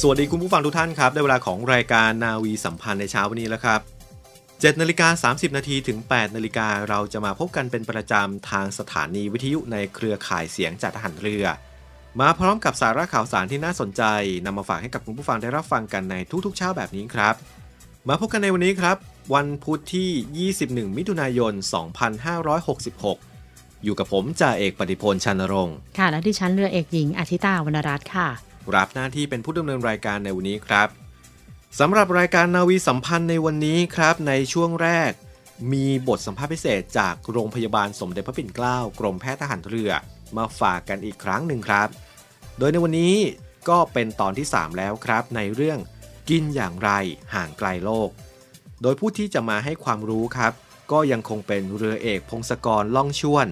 สวัสดีคุณผู้ฟังทุกท่านครับ ได้เวลาของรายการนาวีสัมพันธ์ในเช้าวันนี้แล้วครับ7นาฬิกา30 นาทีถึง 8 นาฬิกาเราจะมาพบกันเป็นประจำทางสถานีวิทยุในเครือข่ายเสียงจากทหารเรือ มาพร้อมกับสาระข่าวสารที่น่าสนใจนำมาฝากให้กับคุณผู้ฟังได้รับฟังกันในทุกๆเช้าแบบนี้ครับ มาพบกันในวันนี้ครับ วันพุธที่ 21 มิถุนายน 2566อยู่กับผมจ่าเอกปฏิพลชันรงค์ค่ะ และดิฉันเรือเอกหญิงอาทิตาวรรณรัตน์ค่ะ รับหน้าที่เป็นผู้ดำเนินรายการในวันนี้ครับสำหรับรายการนาวีสัมพันธ์ในวันนี้ครับ ในช่วงแรก มีบทสัมภาษณ์พิเศษจากโรงพยาบาลสมเด็จพระปิ่นเกล้ากรมแพทย์ทหารเรือมาฝากกันอีกครั้งหนึ่งครับ โดยในวันนี้ก็เป็นตอนที่ 3 แล้วครับ ในเรื่องกินอย่างไรห่างไกลโลก โดยผู้ที่จะมาให้ความรู้ครับ ก็ยังคงเป็นเรือเอกพงศกรล่องชวน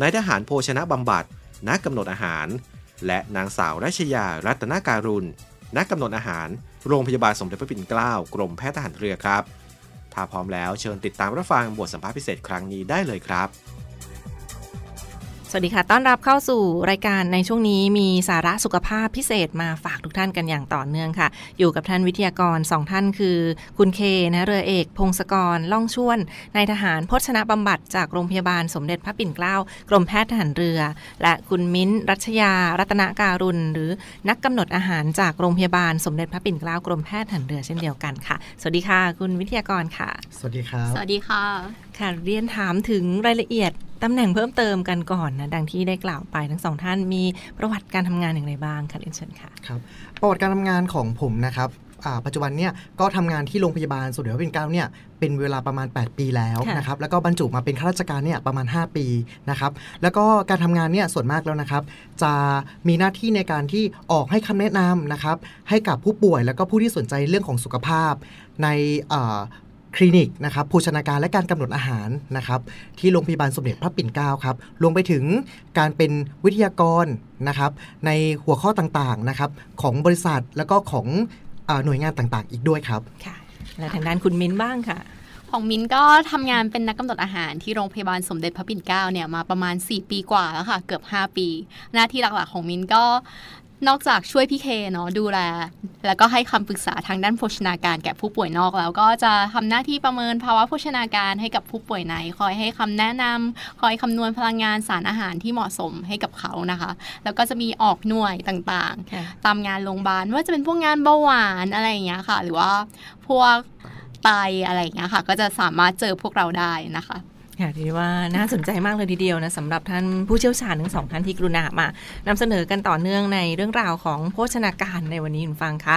นายทหารโภชนะบำบัดนักกำหนดอาหาร และนางสาวรัชยารัตนาการุณนักกำหนดอาหาร โรงพยาบาลสมเด็จพระปิ่นเกล้ากรมแพทย์ทหารเรือครับ ถ้าพร้อมแล้วเชิญติดตามรับฟังบทสัมภาษณ์พิเศษครั้งนี้ได้เลยครับ วัสดีค่ะ ต้อนรับเข้าสู่รายการในช่วงนี้มีสาระสุขภาพพิเศษมาฝากทุกท่านกันอย่างต่อเนื่องค่ะ อยู่กับท่านวิทยากรสองท่านคือ คุณเคนะเรือเอก พงศกร ล่องชวนนายทหารพจนบำบัดจากโรงพยาบาลสมเด็จพระปิ่นเกล้ากรมแพทย์ทหารเรือ และคุณมิ้นรัชยา รัตนาการุณ หรือนักกำหนดอาหารจากโรงพยาบาลสมเด็จพระปิ่นเกล้ากรมแพทย์ทหารเรือเช่นเดียวกันค่ะ สวัสดีค่ะ คุณวิทยากรค่ะ สวัสดีครับ สวัสดีค่ะ ค่ะเรียนถามถึงรายละเอียดตำแหน่งเพิ่มเติมกันก่อนนะ ดังที่ได้กล่าวไปทั้งสองท่านมีประวัติการทำงานอย่างไรบ้างคะเรียนเชิญค่ะครับประวัติการทำงานของผมนะครับอ่าปัจจุบันเนี่ยก็ทำงานที่โรงพยาบาลสมเด็จพระปิ่นเกล้าเนี่ยเป็นเวลาประมาณ 8 ปีแล้วค่ะนะครับแล้วก็บรรจุมาเป็นข้าราชการเนี่ยประมาณ 5 ปีนะครับแล้วก็การทำงานเนี่ยส่วนมากแล้วนะครับ จะมีหน้าที่ในการที่ออกให้คำแนะนำนะครับให้กับผู้ป่วยแล้วก็ผู้ที่สนใจเรื่องของสุขภาพ ในอ่า คลินิกนะครับโภชนาการและการกำหนดอาหารนะครับที่โรงพยาบาลสมเด็จพระปิ่นเกล้าครับรวมไปถึงการเป็นวิทยากรนะครับในหัวข้อต่างๆนะครับของบริษัทแล้วก็ของอาหน่วยงานต่างๆ อีกด้วยครับค่ะและทางด้านคุณมิ้นบ้างค่ะของมินก็ทำงานเป็นนักกำหนดอาหารที่โรงพยาบาลสมเด็จพระปิ่นเกล้าเนี่ยมาประมาณ 4 ปีกว่าแล้วค่ะ เกือบ 5 ปี หน้าที่หลักๆของมินก็ นอกจากช่วยพี่เคเนาะดูแล แล้วก็ให้คำปรึกษาทางด้านโภชนาการแก่ผู้ป่วยนอกแล้ว ก็จะทำหน้าที่ประเมินภาวะโภชนาการให้กับผู้ป่วยใน คอยให้คำแนะนำคอยคำนวณพลังงานสารอาหารที่เหมาะสมให้กับเขานะคะ แล้วก็จะมีออกหน่วยต่างๆ ตามงานโรงพยาบาลว่าจะเป็นพวกงานเบาหวานอะไรอย่างเงี้ยค่ะ หรือว่าพวกไตอะไรอย่างเงี้ยค่ะ ก็จะสามารถเจอพวกเราได้นะคะ ค่ะถือว่าน่าสนใจมากเลยทีเดียวนะสำหรับท่านผู้เชี่ยวชาญทั้งสองท่านที่กรุณามานำเสนอกันต่อเนื่องในเรื่องราวของโภชนาการในวันนี้คุณฟังคะ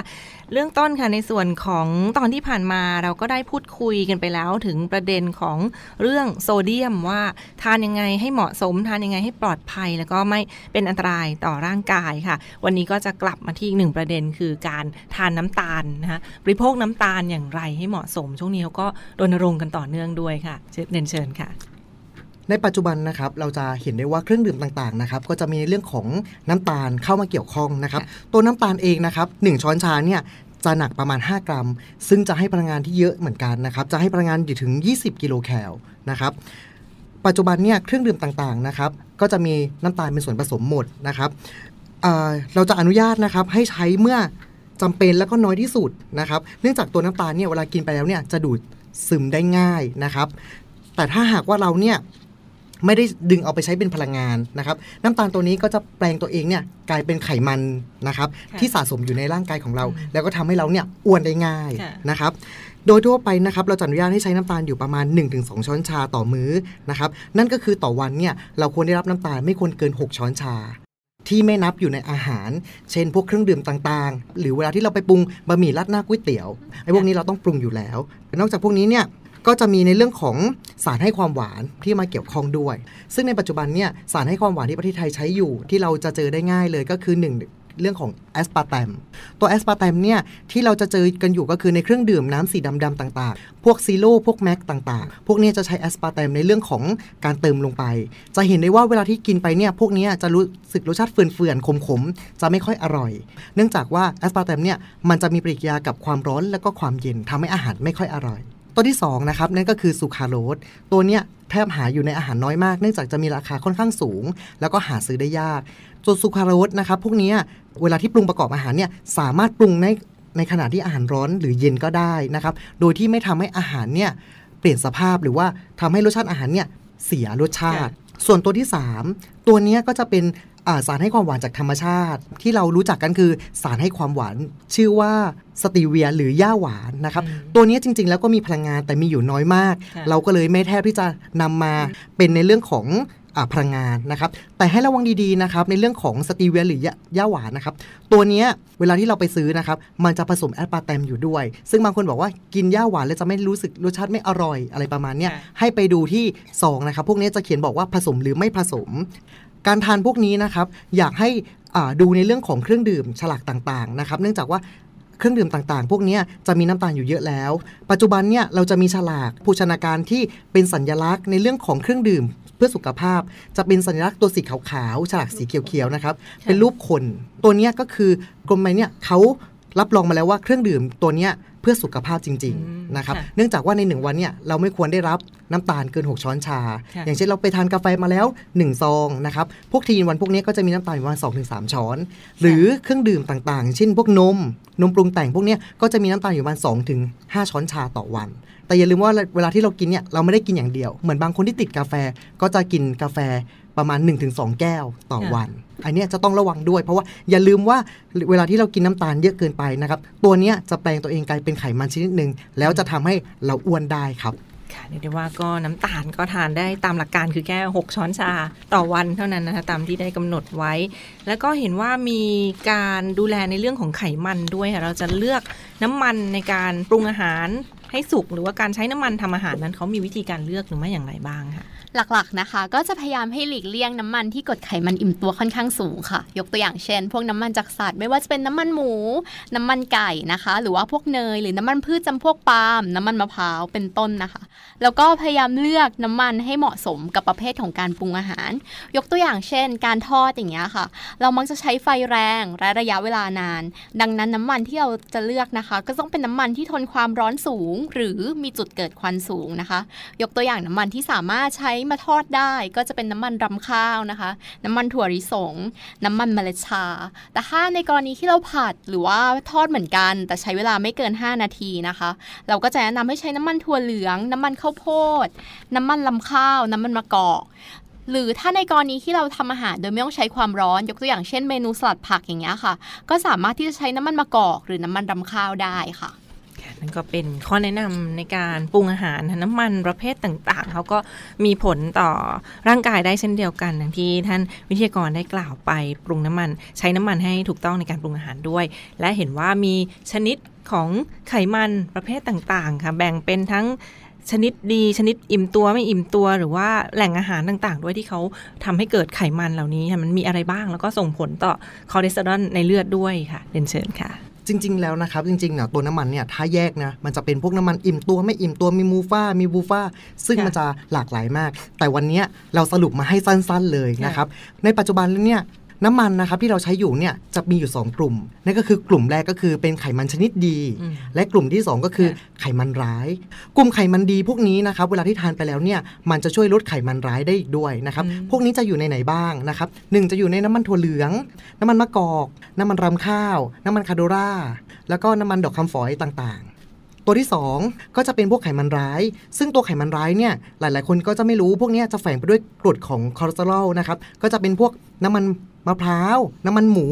เรื่องต้นค่ะในส่วนของตอนที่ผ่านมาเราก็ได้พูดคุยกันไปแล้วถึงประเด็นของเรื่องโซเดียมว่าทานยังไงให้เหมาะสมทานยังไงให้ปลอดภัย แล้วก็ไม่เป็นอันตรายต่อร่างกายค่ะ วันนี้ก็จะกลับมาที่อีกหนึ่งประเด็นคือการทานน้ำตาลนะคะบริโภคน้ำตาลอย่างไรให้เหมาะสม ช่วงนี้เขาก็รณรงค์กันต่อเนื่องด้วยค่ะเชิญเรียนเชิญค่ะ ในปัจจุบันนะครับเราจะเห็นได้ว่าเครื่องดื่มต่างๆนะครับก็จะมีเรื่องของน้ำตาลเข้ามาเกี่ยวข้องนะครับตัวน้ำตาลเองนะครับหนึ่งช้อนชาเนี่ยจะหนักประมาณ 5 กรัม ซึ่งจะให้พลังงานที่เยอะเหมือนกันนะครับจะให้พลังงานอยู่ถึง 20 กิโลแคลนะครับปัจจุบันเนี่ยเครื่องดื่มต่างๆนะครับก็จะมีน้ำตาลเป็นส่วนผสมหมดนะครับเอ่อเราจะอนุญาตนะครับให้ใช้เมื่อจำเป็นแล้วก็น้อยที่สุดนะครับ เนื่องจากตัวน้ำตาลเนี่ยเวลากินไปแล้วเนี่ยจะดูดซึมได้ง่ายนะครับ แต่ถ้าหากว่าเราเนี่ย ไม่ได้ดึงเอาไปใช้เป็นพลังงานนะครับ น้ำตาลตัวนี้ก็จะแปลงตัวเองเนี่ยกลายเป็นไขมันนะครับค่ะที่สะสมอยู่ในร่างกายของเราอืมแล้วก็ทำให้เราเนี่ยอ้วนได้ง่ายค่ะนะครับโดยทั่วไปนะครับเราจะอนุญาตให้ใช้น้ำตาลอยู่ประมาณ 1-2 ช้อนชาต่อมื้อนะครับนั่นก็คือต่อวันเนี่ยเราควรได้รับน้ำตาลไม่ควรเกิน 6 ช้อนชา ที่ไม่นับอยู่ในอาหาร เช่น พวกเครื่องดื่มต่างๆ หรือเวลาที่เราไปปรุงบะหมี่ราดหน้าก๋วยเตี๋ยวไอ้พวกนี้เราต้องปรุงอยู่แล้ว นอกจากพวกนี้เนี่ย ก็จะมีในเรื่องของสารให้ความหวานที่มาเกี่ยวข้องด้วย ซึ่งในปัจจุบันเนี่ยสารให้ความหวานที่ประเทศไทยใช้อยู่ ที่เราจะเจอได้ง่ายเลยก็คือหนึ่งเรื่องของแอสปาร์แตมตัวแอสปาร์แตมเนี่ยที่เราจะเจอกันอยู่ก็คือในเครื่องดื่มน้ำสีดำๆต่างๆ พวก Zero พวก Max ต่างๆ พวกนี้จะใช้แอสปาร์แตมในเรื่องของการเติมลงไป จะเห็นได้ว่าเวลาที่กินไปเนี่ยพวกนี้จะรู้สึกรสชาติเฝื่อนๆขมๆจะไม่ค่อยอร่อย เนื่องจากว่าแอสปาร์แตมเนี่ยมันจะมีปฏิกิริยากับความร้อนแล้วก็ความเย็นทำให้อาหารไม่ค่อยอร่อย ตัวที่2นะครับนั่นก็คือซูคราโรสตัวเนี้ยแทบหาอยู่ในอาหารน้อยมากเนื่องจากจะมีราคาค่อนข้างสูง แล้วก็หาซื้อได้ยากส่วนซูคราโรสนะครับพวกเนี้ยเวลาที่ปรุงประกอบอาหารเนี่ยสามารถปรุงในในขณะที่อาหารร้อนหรือเย็นก็ได้นะครับ โดยที่ไม่ทำให้อาหารเนี่ยเปลี่ยนสภาพหรือว่าทำให้รสชาติอาหารเนี่ยเสียรสชาติ ส่วนตัวที่ 3 ตัวเนี้ยก็จะเป็นอ่า สารให้ความหวานจากธรรมชาติ ที่เรารู้จักกันคือสารให้ความหวานชื่อว่าสตีเวียหรือหญ้าหวานนะครับอืมตัวเนี้ยจริง ๆ แล้วก็มีพลังงานแต่มีอยู่น้อยมากค่ะเราก็เลยไม่แทบที่จะนำมาเป็นในเรื่องของอ่าพลังงานนะครับ แต่ให้ระวังดีๆนะครับในเรื่องของสตีเวียหรือหญ้าหญ้าหวานนะครับ ตัวเนี้ยเวลาที่เราไปซื้อนะครับ มันจะผสมแอสปาร์แตมอยู่ด้วย ซึ่งบางคนบอกว่ากินหญ้าหวานแล้วจะไม่รู้สึกรสชาติไม่อร่อยอะไรประมาณเนี้ยค่ะให้ไปดูที่ซองนะครับพวกนี้จะเขียนบอกว่าผสมหรือไม่ผสม การทานพวกนี้นะครับอยากให้อ่าดูในเรื่องของเครื่องดื่มฉลากต่างๆนะครับ เนื่องจากว่าเครื่องดื่มต่างๆ พวกเนี้ยจะมีน้ำตาลอยู่เยอะแล้ว ปัจจุบันเนี่ยเราจะมีฉลากโภชนาการที่เป็นสัญลักษณ์ในเรื่องของเครื่องดื่มเพื่อสุขภาพ จะเป็นสัญลักษณ์ตัวสีขาวๆฉลากสีเขียวๆนะครับ เป็นรูปคน ตัวเนี้ยก็คือกรมไมเนี่ยเขารับรองมาแล้วว่าเครื่องดื่มตัวเนี้ยเพื่อสุขภาพจริงอืมๆนะครับค่ะเนื่องจากว่าในหนึ่งวันเนี่ยเราไม่ควรได้รับน้ำตาลเกิน 6 ช้อนชาค่ะอย่างเช่นเราไปทานกาแฟมาแล้ว 1 ซองนะครับ พวกทีนวันพวกนี้ก็จะมีน้ำตาลอยู่ประมาณ2-3ช้อน หรือเครื่องดื่มต่างๆ เช่นพวกนม นมปรุงแต่งพวกเนี้ยก็จะมีน้ำตาลอยู่ประมาณ2-5ช้อนชาต่อวัน แต่อย่าลืมว่าเวลาที่เรากินเนี่ยเราไม่ได้กินอย่างเดียว เหมือนบางคนที่ติดกาแฟก็จะกินกาแฟ ประมาณ 1-2 แก้วต่อวัน อันเนี้ยจะต้องระวังด้วย เพราะว่าอย่าลืมว่าเวลาที่เรากินน้ำตาลเยอะเกินไปนะครับ ตัวเนี้ยจะแปลงตัวเองกลายเป็นไขมันชนิดหนึ่งแล้วจะทำให้เราอ้วนได้ครับค่ะเรียกได้ว่าก็น้ำตาลก็ทานได้ตามหลักการคือแค่ 6 ช้อนชาต่อวันเท่านั้นนะคะตามที่ได้กำหนดไว้ แล้วก็เห็นว่ามีการดูแลในเรื่องของไขมันด้วยค่ะเราจะเลือกน้ำมันในการปรุงอาหารให้สุกหรือว่าการใช้น้ำมันทำอาหารนั้นเขามีวิธีการเลือกหรือไม่อย่างไรบ้างค่ะ หลักๆนะคะ ก็จะพยายามให้หลีกเลี่ยงน้ำมันที่กดไขมันอิ่มตัวค่อนข้างสูงค่ะ ยกตัวอย่างเช่น พวกน้ำมันจากสัตว์ไม่ว่าจะเป็นน้ำมันหมู น้ำมันไก่นะคะ หรือว่าพวกเนยหรือน้ำมันพืชจำพวกปาล์มน้ำมันมะพร้าวเป็นต้นนะคะ แล้วก็พยายามเลือกน้ำมันให้เหมาะสมกับประเภทของการปรุงอาหาร ยกตัวอย่างเช่น การทอดอย่างเงี้ยค่ะ เรามักจะใช้ไฟแรงและระยะเวลานาน ดังนั้นน้ำมันที่เราจะเลือกนะคะ ก็ต้องเป็นน้ำมันที่ทนความร้อนสูง หรือมีจุดเกิดควันสูงนะคะ ยกตัวอย่างน้ำมันที่สามารถใช้มาทอดได้ก็จะเป็นน้ำมันรำข้าวนะคะ น้ำมันถั่วลิสง น้ำมันเมล็ดชา แต่ถ้าในกรณีที่เราผัดหรือว่าทอดเหมือนกัน แต่ใช้เวลาไม่เกิน 5 นาทีนะคะ เราก็จะแนะนำให้ใช้น้ำมันถั่วเหลือง น้ำมันข้าวโพด น้ำมันลำข้าว น้ำมันมะกอกหรือถ้าในกรณีที่เราทำอาหารโดยไม่ต้องใช้ความร้อน ยกตัวอย่างเช่นเมนูสลัดผักอย่างเงี้ยค่ะ ก็สามารถที่จะใช้น้ำมันมะกอก หรือน้ำมันรำข้าวได้ค่ะ นั่นก็เป็นข้อแนะนำในการปรุงอาหารนะน้ำมันประเภทต่างๆเขาก็มีผลต่อร่างกายได้เช่นเดียวกันอย่างที่ท่านวิทยากรได้กล่าวไปปรุงน้ำมัน ใช้น้ำมันให้ถูกต้องในการปรุงอาหารด้วย และเห็นว่ามีชนิดของไขมันประเภทต่างๆค่ะแบ่งเป็นทั้งชนิดดีชนิดอิ่มตัวไม่อิ่มตัวหรือว่าแหล่งอาหารต่างๆ ด้วยที่เขาทำให้เกิดไขมันเหล่านี้มันมีอะไรบ้างแล้วก็ส่งผลต่อคอเลสเตอรอลในเลือดด้วยค่ะเรียนเชิญค่ะ จริง ๆ แล้วนะครับ จริงๆเนี่ยตัวน้ำมันเนี่ยถ้าแยกนะมันจะเป็นพวกน้ำมันอิ่มตัวไม่อิ่มตัวมีมูฟ่ามีบูฟ่าซึ่งค่ะมันจะหลากหลายมาก แต่วันเนี้ยเราสรุปมาให้สั้น ๆเลยนะครับ ในปัจจุบันแล้วเนี่ย น้ำมันนะครับที่เราใช้อยู่เนี่ยจะมีอยู่ 2 กลุ่มนั่นก็คือกลุ่มแรกก็คือเป็นไขมันชนิดดีอืมและกลุ่มที่ 2 ก็คือค่ะไขมันร้าย กลุ่มไขมันดีพวกนี้นะครับเวลาที่ทานไปแล้วเนี่ยมันจะช่วยลดไขมันร้ายได้อีกด้วยนะครับอืมพวกนี้จะอยู่ในไหนบ้างนะครับหนึ่งจะอยู่ในน้ำมันถั่วเหลือง น้ำมันมะกอก น้ำมันรำข้าว น้ำมันคาโดราแล้วก็น้ำมันดอกคำฝอยต่างๆ ตัวที่ 2 ก็จะเป็นพวกไขมันร้าย ซึ่งตัวไขมันร้ายเนี่ยหลาย ๆ คนก็จะไม่รู้พวกนี้จะแฝงไปด้วยกรดของคอเลสเตอรอลนะครับก็จะเป็นพวกน้ำมันมะพร้าว น้ำมันหมู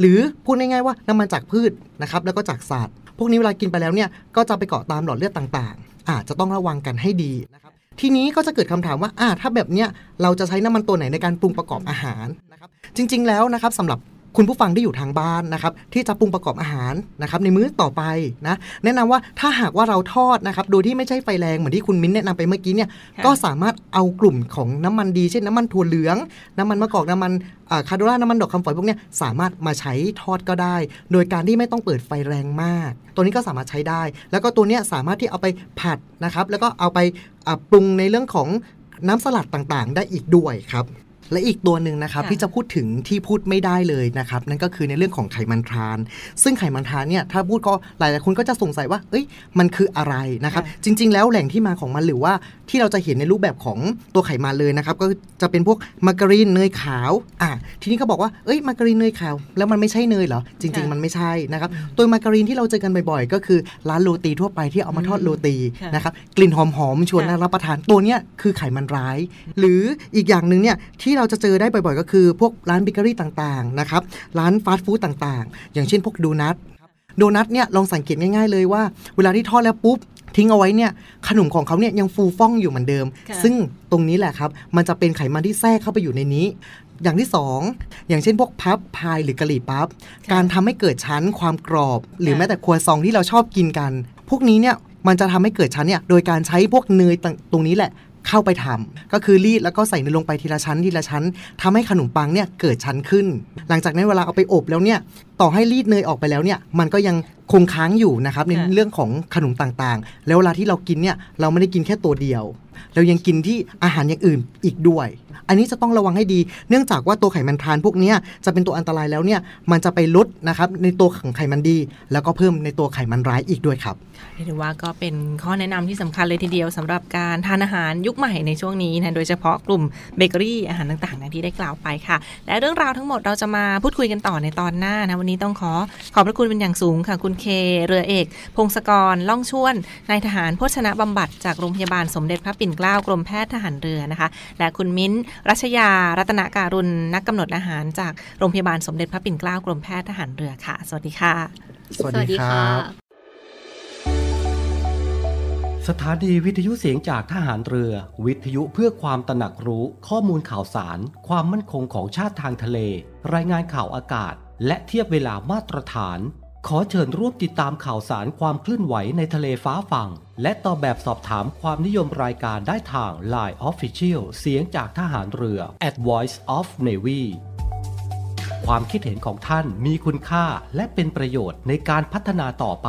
หรือพูดง่าย ๆ ว่าน้ำมันจากพืชนะครับแล้วก็จากสัตว์พวกนี้เวลากินไปแล้วเนี่ยก็จะไปเกาะตามหลอดเลือดต่างๆ อาจจะต้องระวังกันให้ดีนะครับทีนี้ก็จะเกิดคำถามว่าอ่าถ้าแบบเนี้ยเราจะใช้น้ำมันตัวไหนในการปรุงประกอบอาหารนะครับจริง ๆ แล้วนะครับสำหรับ คุณผู้ฟังที่อยู่ทางบ้านนะครับที่จะปรุงประกอบอาหารนะครับในมื้อต่อไปนะแนะนำว่าถ้าหากว่าเราทอดนะครับโดยที่ไม่ใช่ไฟแรงเหมือนที่คุณมิ้นแนะนำไปเมื่อกี้เนี่ยค่ะก็สามารถเอากลุ่มของน้ำมันดี เช่นน้ำมันถั่วเหลือง น้ำมันมะกอกน้ำมันอ่าคาโดราน้ำมันดอกคำฝอยพวกเนี้ยสามารถมาใช้ทอดก็ได้ โดยการที่ไม่ต้องเปิดไฟแรงมาก ตัวนี้ก็สามารถใช้ได้ แล้วก็ตัวเนี้ยสามารถที่เอาไปผัดนะครับ แล้วก็เอาไปอ่าปรุงในเรื่องของน้ำสลัดต่างๆ ได้อีกด้วยครับ และอีกตัวหนึ่งนะครับค่ะที่จะพูดถึงที่พูดไม่ได้เลยนะครับนั่นก็คือในเรื่องของไขมันทราน ซึ่งไขมันทรานเนี่ยถ้าพูดก็หลายๆคนก็จะสงสัยว่า เอ้ยมันคืออะไรนะครับ จริง ๆ แล้วแหล่งที่มาของมันหรือว่า ที่เราจะเห็นในรูปแบบของตัวไขมันเลยนะครับ ก็จะเป็นพวกมาการีนเนยขาวอะทีนี้ก็บอกว่าเอ้ยมาการีนเนยขาว แล้วมันไม่ใช่เนยเหรอจริงค่ะๆมันไม่ใช่นะครับตัวมาการีนที่เราเจอกันบ่อยๆ ก็คือร้านโรตีทั่วไปที่เอามาทอดโรตีค่ะนะครับกลิ่นหอมๆชวนค่ะน่ารับประทานตัวเนี้ยคือไขมันร้าย หรืออีกอย่างหนึ่งเนี่ยที่เราจะเจอได้บ่อยๆ ก็คือ พวกร้านเบเกอรี่ต่างๆนะครับร้านฟาสต์ฟู้ดต่างๆ อย่างเช่นพวกโดนัทโดนัทเนี่ยลองสังเกตง่ายๆเลยว่า เวลาที่ทอดแล้วปุ๊บ ทิ้งเอาไว้เนี่ยขนมของเขาเนี่ยยังฟูฟ่องอยู่เหมือนเดิมค่ะซึ่งตรงนี้แหละครับ มันจะเป็นไขมันที่แทรกเข้าไปอยู่ในนี้ อย่างที่สองอย่างเช่นพวกพับพายหรือกะหรี่ปั๊บการทำให้เกิดชั้นความกรอบ หรือค่ะแม้แต่ครัวซองที่เราชอบกินกัน พวกนี้เนี่ยมันจะทำให้เกิดชั้นเนี่ยโดยการใช้พวกเนยต่างตรงนี้แหละ เข้าไปทำก็คือรีดแล้วก็ใส่เนยลงไปทีละชั้นทีละชั้นทำให้ขนมปังเนี่ยเกิดชั้นขึ้น หลังจากนั้นเวลาเอาไปอบแล้วเนี่ยต่อให้รีดเนยออกไปแล้วเนี่ยมันก็ยังคงค้างอยู่นะครับในค่ะเรื่องของขนมต่างๆ แล้วเวลาที่เรากินเนี่ยเราไม่ได้กินแค่ตัวเดียว เรายังกินที่อาหารอย่างอื่นอีกด้วยอันนี้จะต้องระวังให้ดี เนื่องจากว่าตัวไขมันทรานพวกนี้จะเป็นตัวอันตรายแล้วเนี่ยมันจะไปลดนะครับในตัวของไขมันดี แล้วก็เพิ่มในตัวไขมันร้ายอีกด้วยครับเรียกได้ว่าก็เป็นข้อแนะนำที่สำคัญเลยทีเดียวสำหรับการทานอาหารยุคใหม่ในช่วงนี้นะโดยเฉพาะกลุ่มเบเกอรี่อาหารต่างๆนะที่ได้กล่าวไปค่ะ และเรื่องราวทั้งหมดเราจะมาพูดคุยกันต่อในตอนหน้านะวันนี้ต้องขอขอบพระคุณเป็นอย่างสูงค่ะ คุณเคเรือเอก พงศกรล่องชวนนายทหารโภชนะบำบัดจากโรงพยาบาลสมเด็จพระปิ่นเกล้ากรมแพทย์ทหารเรือนะคะ และคุณมิ้นรัชยารัตนการุณนักกำหนดอาหารจากโรงพยาบาลสมเด็จพระปิ่นเกล้ากรมแพทย์ทหารเรือค่ะ สวัสดีค่ะ สวัสดีครับสถานีวิทยุเสียงจากทหารเรือ วิทยุเพื่อความตระหนักรู้ข้อมูลข่าวสาร ความมั่นคงของชาติทางทะเล รายงานข่าวอากาศ และเทียบเวลามาตรฐาน ขอเชิญร่วมติดตามข่าวสารความเคลื่อนไหวในทะเลฟ้าฝั่ง และตอบแบบสอบถามความนิยมรายการได้ทาง Line Official เสียงจากทหารเรือ at Voice of Navy ความคิดเห็นของท่านมีคุณค่าและเป็นประโยชน์ในการพัฒนาต่อไป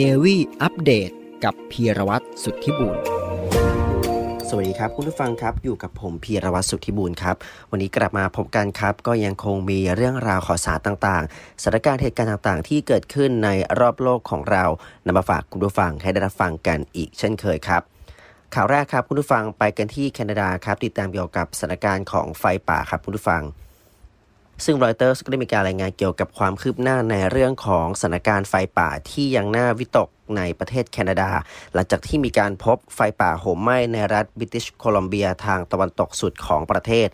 เนวี่อัปเดตกับพีรวัตรสุทธิบุญสวัสดีครับคุณผู้ฟังครับอยู่กับผมพีรวัตรสุทธิบูรณ์ครับ วันนี้กลับมาพบกันครับ ก็ยังคงมีเรื่องราวข่าวสารต่างๆสถานการณ์เหตุการณ์ต่างๆ ที่เกิดขึ้นในรอบโลกของเรานำมาฝากคุณผู้ฟังให้ได้รับฟังกันอีกเช่นเคยครับ ข่าวแรกครับคุณผู้ฟังไปกันที่แคนาดาครับ ติดตามเกี่ยวกับสถานการณ์ของไฟป่าครับคุณผู้ฟัง ซึ่งรอยเตอร์ก็ได้มีการรายงานเกี่ยวกับความคืบหน้าในเรื่องของสถานการณ์ไฟป่าที่ยังน่าวิตกในประเทศแคนาดา หลังจากที่มีการพบไฟป่าโหมไหม้ในรัฐบริติชโคลัมเบียทางตะวันตกสุดของประเทศ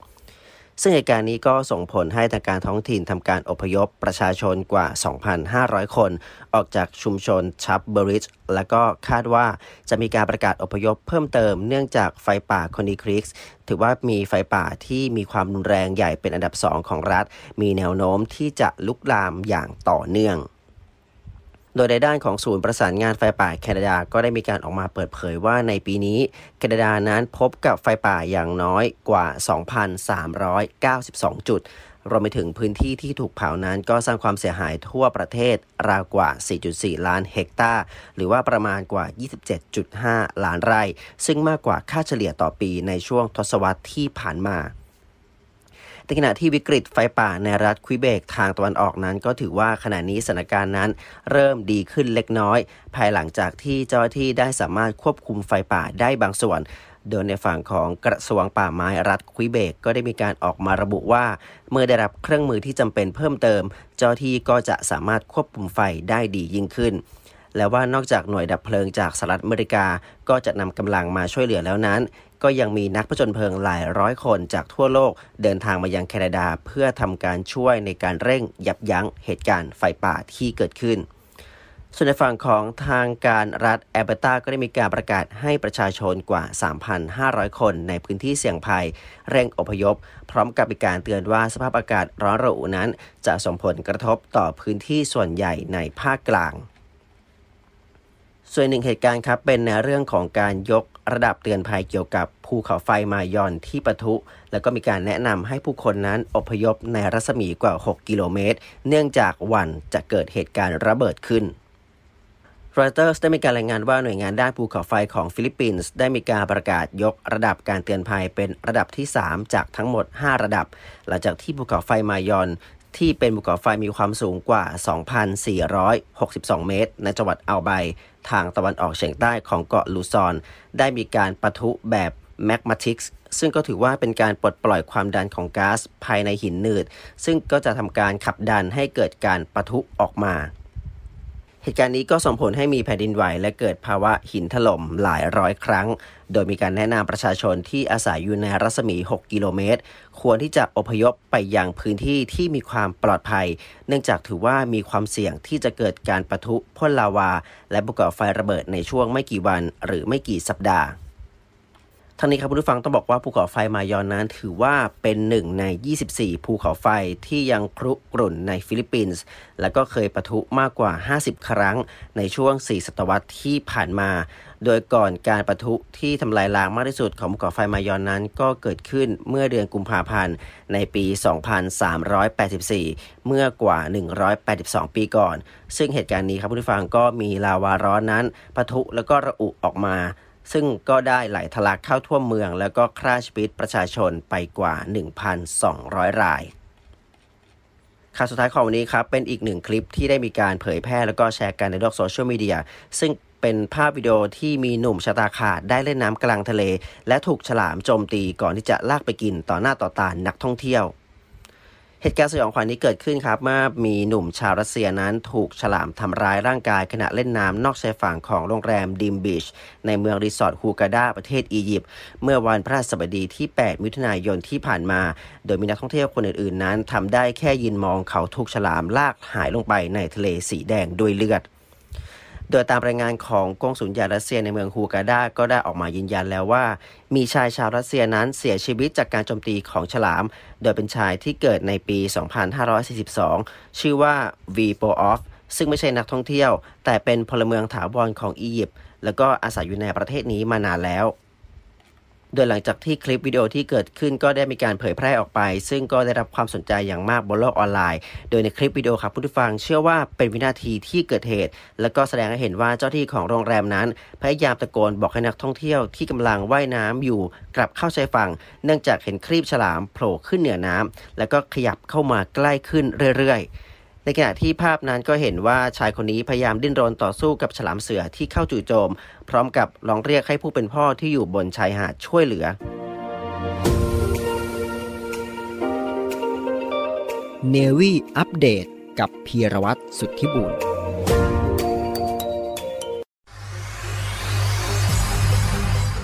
ซึ่งเหตุการณ์นี้ก็ส่งผลให้ทางการท้องถิ่นทำการอพยพประชาชนกว่า 2,500 คน ออกจากชุมชนชับเบริจและก็คาดว่าจะมีการประกาศอพยพเพิ่มเติมเนื่องจากไฟป่าคอนีคริกส์ถือว่ามีไฟป่าที่มีความรุนแรงใหญ่เป็นอันดับสองของรัฐ มีแนวโน้มที่จะลุกลามอย่างต่อเนื่อง โดยในด้านของศูนย์ประสานงานไฟป่าแคนาดาก็ได้มีการออกมาเปิดเผยว่าในปีนี้แคนาดานั้นพบกับไฟป่าอย่างน้อยกว่า 2,392 จุด รวมไปถึงพื้นที่ที่ถูกเผานั้นก็สร้างความเสียหายทั่วประเทศราวกว่า 4.4 ล้านเฮกตาร์ หรือว่าประมาณกว่า 27.5 ล้านไร่ ซึ่งมากกว่าค่าเฉลี่ยต่อปีในช่วงทศวรรษที่ผ่านมา ในขณะที่วิกฤตไฟป่าในรัฐควิเบกทางตะวันออกนั้น ก็ถือว่าขณะนี้สถานการณ์นั้น เริ่มดีขึ้นเล็กน้อย ภายหลังจากที่เจ้าหน้าที่ได้สามารถควบคุมไฟป่าได้บางส่วนโดยในฝั่งของกระทรวงป่าไม้รัฐควิเบกก็ได้มีการออกมาระบุว่า เมื่อได้รับเครื่องมือที่จำเป็นเพิ่มเติม เจ้าหน้าที่ก็จะสามารถควบคุมไฟได้ดียิ่งขึ้น และว่านอกจากหน่วยดับเพลิงจากสหรัฐอเมริกา ก็จะนำกำลังมาช่วยเหลือแล้วนั้น ก็ยังมีนักผจญเพลิงหลายร้อยคนจากทั่วโลก เดินทางมายังแคนาดาเพื่อทำการช่วยในการเร่งยับยั้งเหตุการณ์ไฟป่าที่เกิดขึ้นส่วนในฝั่งของทางการรัฐแอลเบตาก็ได้มีการประกาศให้ประชาชนกว่า 3,500 คนในพื้นที่เสี่ยงภัย เร่งอพยพ พร้อมกับมีการเตือนว่าสภาพอากาศร้อนระอุนั้น จะส่งผลกระทบต่อพื้นที่ส่วนใหญ่ในภาคกลาง ส่วนหนึ่งเหตุการณ์ครับเป็นในเรื่องของการยกระดับเตือนภัยเกี่ยวกับภูเขาไฟมายอนที่ปะทุ แล้วก็มีการแนะนำให้ผู้คนนั้นอพยพในรัศมีกว่า 6 กิโลเมตร เนื่องจากวันจะเกิดเหตุการณ์ระเบิดขึ้นรอยเตอร์สได้มีการรายงานว่าหน่วยงานด้านภูเขาไฟของฟิลิปปินส์ได้มีการประกาศยกระดับการเตือนภัยเป็นระดับที่ 3 จากทั้งหมด 5 ระดับ หลังจากที่ภูเขาไฟมายอนที่เป็นภูเขาไฟมีความสูงกว่า 2,462 เมตร ในจังหวัดอัลไบ ทางตะวันออกเฉียงใต้ของเกาะลูซอน ได้มีการปะทุแบบ magmatic ซึ่งก็ถือว่าเป็นการปลดปล่อยความดันของก๊าซภายในหินหนืด ซึ่งก็จะทำการขับดันให้เกิดการปะทุออกมา เหตุการณ์นี้ก็ส่งผลให้มีแผ่นดินไหวและเกิดภาวะหินถล่มหลายร้อยครั้ง โดยมีการแนะนำประชาชนที่อาศัยอยู่ในรัศมี 6 กิโลเมตร ควรที่จะอพยพไปยังพื้นที่ที่มีความปลอดภัย เนื่องจากถือว่ามีความเสี่ยงที่จะเกิดการปะทุพ่นลาวา และบุกไฟระเบิดในช่วงไม่กี่วันหรือไม่กี่สัปดาห์ ทั้งนี้ครับผู้ฟังต้องบอกว่าภูเขาไฟมายอนนั้น ถือว่าเป็นหนึ่งใน 24 ภูเขาไฟที่ยังคุกรุ่นในฟิลิปปินส์และก็เคยปะทุมากกว่า 50 ครั้งในช่วง 4 ศตวรรษที่ผ่านมา โดยก่อนการปะทุที่ทำลายล้างมากที่สุดของภูเขาไฟมายอนนั้น ก็เกิดขึ้นเมื่อเดือนกุมภาพันธ์ในปี 2384 เมื่อกว่า 182 ปีก่อน ซึ่งเหตุการณ์นี้ครับผู้ฟังก็มีลาวาร้อนนั้นปะทุแล้วก็ระอุออกมา ซึ่งก็ได้ไหลทะลักเข้าทั่วเมือง แล้วก็ฆ่าชีวิตประชาชนไปกว่า 1,200 รายข่าวสุดท้ายของวันนี้ครับ เป็นอีกหนึ่งคลิปที่ได้มีการเผยแพร่แล้วก็แชร์กันในโลกโซเชียลมีเดียซึ่งเป็นภาพวิดีโอที่มีหนุ่มชะตาขาดได้เล่นน้ำกลางทะเล และถูกฉลามโจมตีก่อนที่จะลากไปกินต่อหน้าต่อตานักท่องเที่ยว เหตุการณ์สยองขวัญนี้เกิดขึ้นครับเมื่อมีหนุ่มชาวรัสเซียนั้นถูกฉลามทำร้ายร่างกายขณะเล่นน้ำนอกชายฝั่งของโรงแรมดิมบีชในเมืองรีสอร์ทฮูกาดาประเทศอียิปต์เมื่อวันพระศัสบดีที่ 8 มิถุนายนที่ผ่านมา โดยมีนักท่องเที่ยวคนอื่นๆ นั้นทำได้แค่ยืนมองเขาถูกฉลามลากหายลงไปในทะเลสีแดงด้วยเลือด โดยตามรายงานของกองสุลใหญ่รัสเซียในเมืองฮูกาดาก็ได้ออกมายืนยันแล้วว่า มีชายชาวรัสเซียนั้นเสียชีวิตจากการโจมตีของฉลาม โดยเป็นชายที่เกิดในปี 2542 ชื่อว่าวีโปออฟซึ่งไม่ใช่นักท่องเที่ยว แต่เป็นพลเมืองถาวรของอียิปต์แล้วก็อาศัยอยู่ในประเทศนี้มานานแล้ว โดยหลังจากที่คลิปวิดีโอที่เกิดขึ้นก็ได้มีการเผยแพร่ออกไป ซึ่งก็ได้รับความสนใจอย่างมากบนโลกออนไลน์ โดยในคลิปวิดีโอครับผู้ฟังเชื่อว่าเป็นวินาทีที่เกิดเหตุ และก็แสดงให้เห็นว่าเจ้าที่ของโรงแรมนั้น พยายามตะโกนบอกให้นักท่องเที่ยวที่กำลังว่ายน้ำอยู่ กลับเข้าชายฝั่ง เนื่องจากเห็นครีบฉลามโผล่ขึ้นเหนือน้ำแล้วก็ขยับเข้ามาใกล้ขึ้นเรื่อยๆ ในขณะที่ภาพนั้นก็เห็นว่าชายคนนี้พยายามดิ้นรนต่อสู้กับฉลามเสือที่เข้าจู่โจม พร้อมกับร้องเรียกให้ผู้เป็นพ่อที่อยู่บนชายหาดช่วยเหลือ เนวี่อัปเดตกับพีรวัตรสุทธิบุญ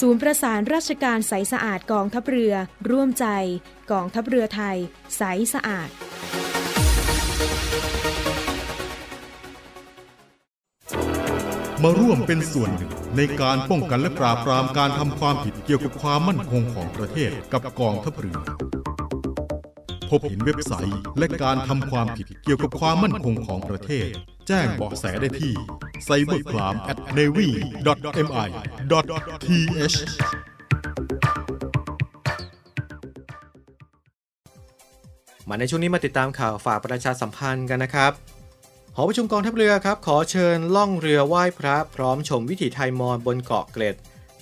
ศูนย์ประสานราชการใสสะอาดกองทัพเรือ ร่วมใจ กองทัพเรือไทย ใสสะอาด มาร่วมเป็นส่วนหนึ่งในการป้องกันและปราบปรามการทำความผิดเกี่ยวกับความมั่นคงของประเทศกับกองทัพเรือ พบเห็นเว็บไซต์และการทำความผิดเกี่ยวกับความมั่นคงของประเทศ แจ้งเบาะแสได้ที่ cybercrime@navy.mi.th มาในช่วงนี้มาติดตามข่าวฝากประชาสัมพันธ์กันนะครับ หอประชุมกองทัพเรือครับ ขอเชิญล่องเรือไหว้พระพร้อมชมวิถีไทยมอญบนเกาะเกร็ด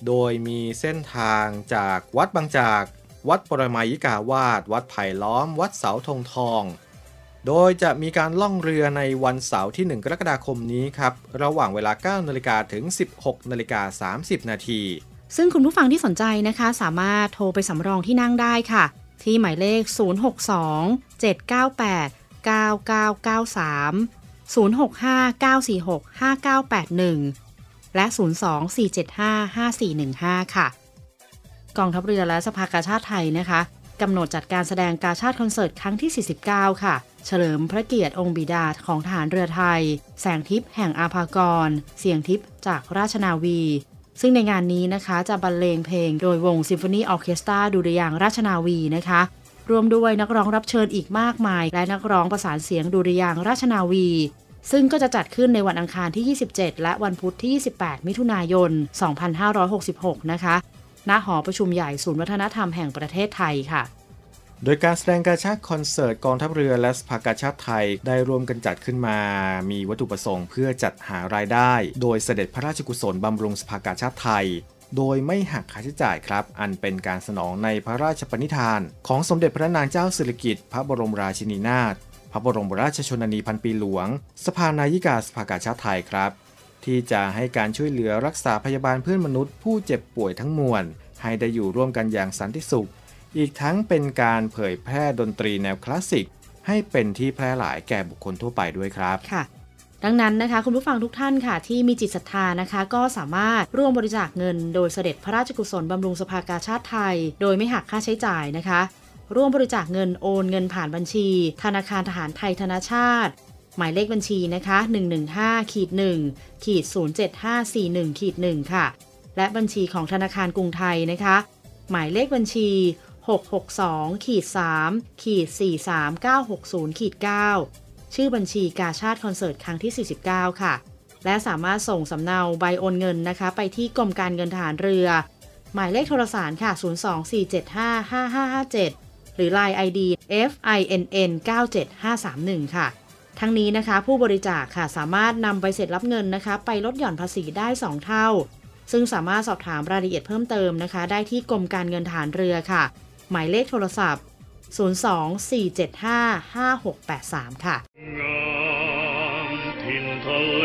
โดยมีเส้นทางจากวัดบางจาก วัดปรมายิกาวาด วัดไผ่ล้อม วัดเสาธงทอง โดยจะมีการล่องเรือในวันเสาร์ที่ 1 กรกฎาคมนี้ครับ ระหว่างเวลา 9 นาฬิกาถึง 16 นาฬิกา 30 นาที ซึ่งคุณผู้ฟังที่สนใจนะคะ สามารถโทรไปสำรองที่นั่งได้ค่ะ ที่หมายเลข 062 798 9993 065 946 5981 และ 02 475 5415 ค่ะ กองทัพเรือและสภากาชาติไทยนะคะ กำหนดจัดการแสดงกาชาติคอนเสิร์ตครั้งที่ 49 ค่ะ เฉลิมพระเกียรติองค์บิดาของทหารเรือไทย แสงทิพย์แห่งอาภากร เสียงทิพย์จากราชนาวี ซึ่งในงานนี้นะคะจะบรรเลงเพลงโดยวงซิมโฟนีออเคสตราดุริยางราชนาวีนะคะรวมด้วยนักร้องรับเชิญอีกมากมาย และนักร้องประสานเสียงดุริยางราชนาวี ซึ่งก็จะจัดขึ้นในวันอังคารที่ 27 และวันพุธที่ 28 มิถุนายน 2566 นะคะ ณหอประชุมใหญ่ศูนย์วัฒนธรรมแห่งประเทศไทยค่ะโดยการแสดงกาชาติคอนเสิร์ตกองทัพเรือและสภากาชาติไทยได้ร่วมกันจัดขึ้นมา มีวัตถุประสงค์เพื่อจัดหารายได้ โดยเสด็จพระราชกุศลบำรุงสภากาชาติไทย โดยไม่หักค่าใช้จ่ายครับ อันเป็นการสนองในพระราชปณิธาน ของสมเด็จพระนางเจ้าสิริกิติ์พระบรมราชินีนาถ พระบรมราชชนนีพันปีหลวง สภานายิกาสภากาชาติไทยครับ ที่จะให้การช่วยเหลือรักษาพยาบาลเพื่อนมนุษย์ผู้เจ็บป่วยทั้งมวล ให้ได้อยู่ร่วมกันอย่างสันติสุข อีกทั้งเป็นการเผยแพร่ดนตรีแนวคลาสสิก ให้เป็นที่แพร่หลายแก่บุคคลทั่วไปด้วยครับค่ะดังนั้นนะคะคุณผู้ฟังทุกท่านค่ะ ที่มีจิตศรัทธานะคะ ก็สามารถร่วมบริจาคเงิน โดยเสด็จพระราชกุศลบำรุงสภากาชาติไทย โดยไม่หักค่าใช้จ่ายนะคะ ร่วมบริจาคเงินโอนเงินผ่านบัญชี ธนาคารทหารไทยธนาชาติ หมายเลขบัญชีนะคะ 115ขีด1ขีด07541ขีด1ค่ะ และบัญชีของธนาคารกรุงไทยนะคะ หมายเลขบัญชี 662ขีด3ขีด43960ขีด9ชื่อบัญชีกาชาติคอนเสิร์ตครั้งที่ 49 ค่ะ และสามารถส่งสำเนาใบโอนเงินนะคะ ไปที่กรมการเงินทหารเรือ หมายเลขโทรศัพท์ค่ะ 024755557 หรือ Line ID FINN 97531 ค่ะ ทั้งนี้นะคะผู้บริจาคค่ะสามารถนำใบเสร็จรับเงินนะคะ ไปลดหย่อนภาษีได้ 2 เท่า ซึ่งสามารถสอบถามรายละเอียดเพิ่มเติมนะคะ ได้ที่กรมการเงินฐานเรือค่ะ หมายเลขโทรศัพท์ 024755683 ค่ะถิ่นทะเล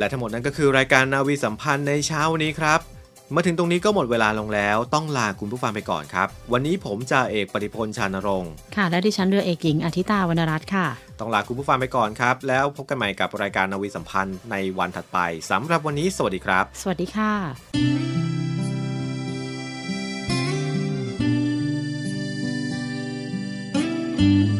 และทั้งหมดนั้นก็คือรายการนาวีสัมพันธ์ในเช้าวันนี้ครับ มาถึงตรงนี้ก็หมดเวลาลงแล้วต้องลาคุณผู้ฟังไปก่อนครับ วันนี้ผมจ่าเอกปฏิพลชานรงค์ค่ะ และดิฉันเรือเอกหญิงอาทิตาวรรณรัตน์ค่ะ ต้องลาคุณผู้ฟังไปก่อนครับ แล้วพบกันใหม่กับรายการนาวีสัมพันธ์ในวันถัดไปสำหรับวันนี้ สวัสดีครับ สวัสดีค่ะข้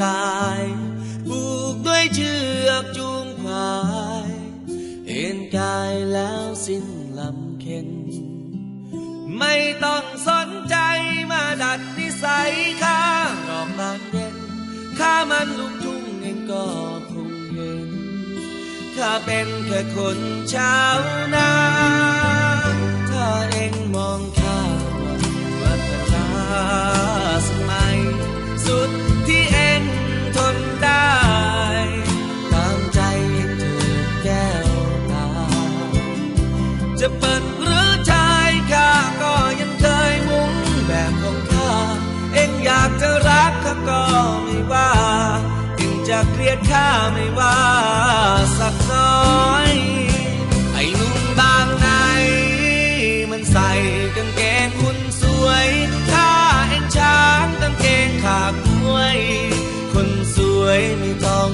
สายผูกด้วยเชือกจูงควาย เอ็นกายแล้วสิ้นลำเค็น ไม่ต้องสนใจมาดัดนิสัยข้ารอกบานเย็นข้ามันลูกทุ่งเองก็คงเห็น ข้าเป็นแค่คนชาวนาถ้าเองมองข้าว่าวัฒนาสมัยสุด องจะเกลียดข้าไม่ว่าสักน้อย ไอ้นุ่มบางไหนมันใส่กางเกงคุณสวยถ้าเองช้างกางเกงขากมวย คนสวยไม่ต้อง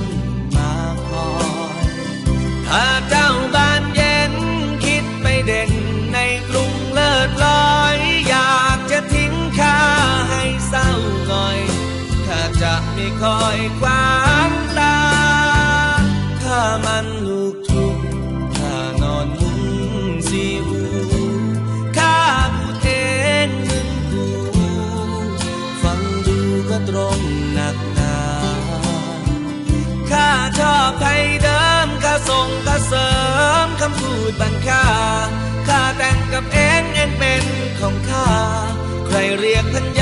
มาคอยถ้าเจ้าบ้านเย็นคิดไปเด่นในกรุงเลิศลอย อยากจะทิ้งข้าให้เศร้าหน่อยข้าจะไม่คอยขวา นลูกทุกงข้านอนมุ้งสิวข้าพูดเองมึงกูฟังดูก็ตรงหนักหนาข้าชอบใทยเดิมข้าส่งข้าเสริมคำพูดบังค่าข้าแต่งกับเองเองเป็นของข้าใครเรียกพันยา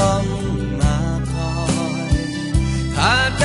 ต้องมาคอยขาด